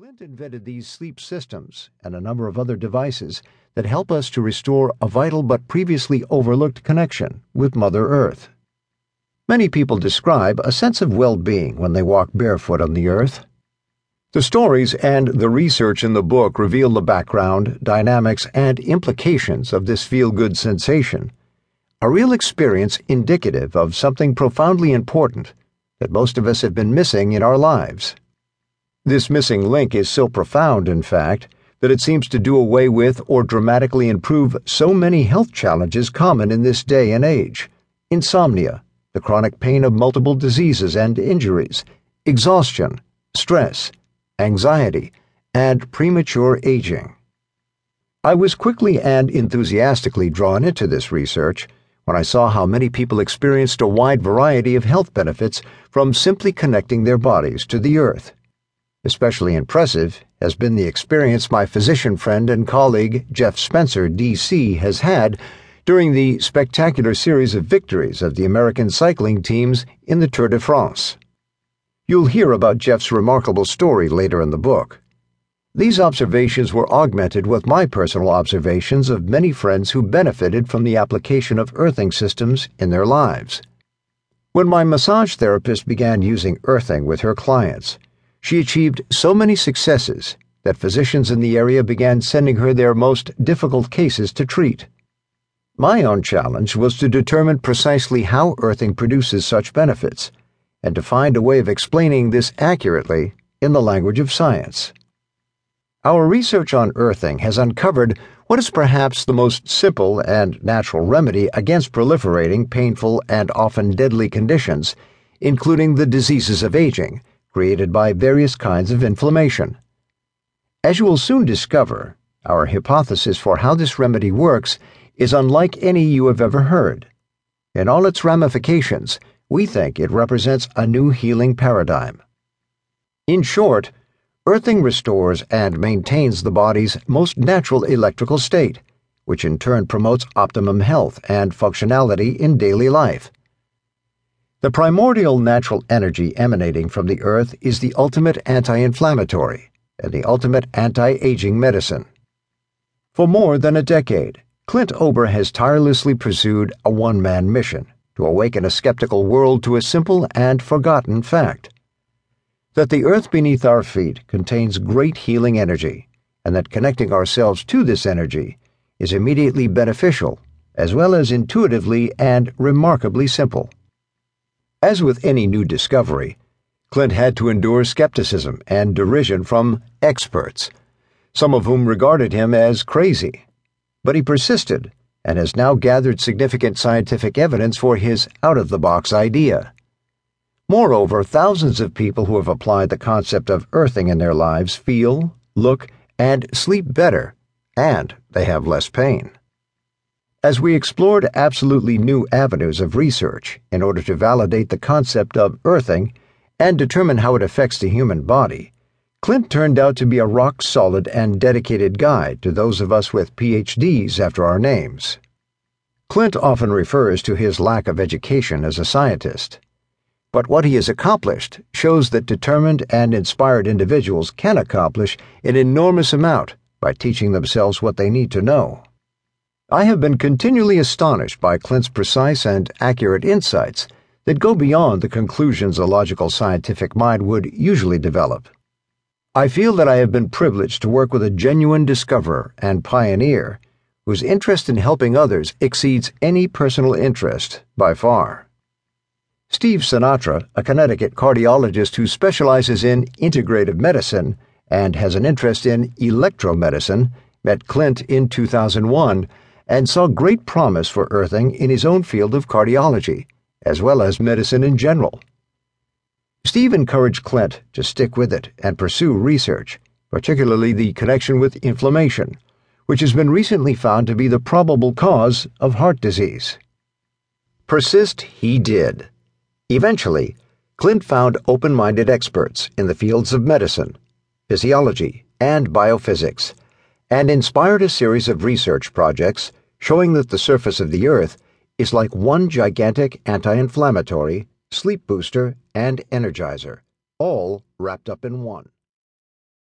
Clint invented these sleep systems and a number of other devices that help us to restore a vital but previously overlooked connection with Mother Earth. Many people describe a sense of well being when they walk barefoot on the earth. The stories and the research in the book reveal the background, dynamics, and implications of this feel good sensation, a real experience indicative of something profoundly important that most of us have been missing in our lives. This missing link is so profound, in fact, that it seems to do away with or dramatically improve so many health challenges common in this day and age insomnia, the chronic pain of multiple diseases and injuries, exhaustion, stress, anxiety, and premature aging. I was quickly and enthusiastically drawn into this research when I saw how many people experienced a wide variety of health benefits from simply connecting their bodies to the earth. Especially impressive has been the experience my physician friend and colleague Jeff Spencer, D.C., has had during the spectacular series of victories of the American cycling teams in the Tour de France. You'll hear about Jeff's remarkable story later in the book. These observations were augmented with my personal observations of many friends who benefited from the application of earthing systems in their lives. When my massage therapist began using earthing with her clients, she achieved so many successes that physicians in the area began sending her their most difficult cases to treat. My own challenge was to determine precisely how earthing produces such benefits and to find a way of explaining this accurately in the language of science. Our research on earthing has uncovered what is perhaps the most simple and natural remedy against proliferating, painful, and often deadly conditions, including the diseases of aging created by various kinds of inflammation. As you will soon discover, our hypothesis for how this remedy works is unlike any you have ever heard. In all its ramifications, we think it represents a new healing paradigm. In short, earthing restores and maintains the body's most natural electrical state, which in turn promotes optimum health and functionality in daily life. The primordial natural energy emanating from the earth is the ultimate anti inflammatory and the ultimate anti aging medicine. For more than a decade, Clint Ober has tirelessly pursued a one man mission to awaken a skeptical world to a simple and forgotten fact that the earth beneath our feet contains great healing energy, and that connecting ourselves to this energy is immediately beneficial, as well as intuitively and remarkably simple. As with any new discovery, Clint had to endure skepticism and derision from experts, some of whom regarded him as crazy. But he persisted and has now gathered significant scientific evidence for his out of the box idea. Moreover, thousands of people who have applied the concept of earthing in their lives feel, look, and sleep better, and they have less pain. As we explored absolutely new avenues of research in order to validate the concept of earthing and determine how it affects the human body, Clint turned out to be a rock solid and dedicated guide to those of us with PhDs after our names. Clint often refers to his lack of education as a scientist. But what he has accomplished shows that determined and inspired individuals can accomplish an enormous amount by teaching themselves what they need to know. I have been continually astonished by Clint's precise and accurate insights that go beyond the conclusions a logical scientific mind would usually develop. I feel that I have been privileged to work with a genuine discoverer and pioneer whose interest in helping others exceeds any personal interest by far. Steve Sinatra, a Connecticut cardiologist who specializes in integrative medicine and has an interest in electromedicine, met Clint in 2001 and saw great promise for earthing in his own field of cardiology, as well as medicine in general. Steve encouraged Clint to stick with it and pursue research, particularly the connection with inflammation, which has been recently found to be the probable cause of heart disease. Persist he did. Eventually, Clint found open minded experts in the fields of medicine, physiology, and biophysics, and inspired a series of research projects showing that the surface of the Earth is like one gigantic anti inflammatory, sleep booster, and energizer, all wrapped up in one.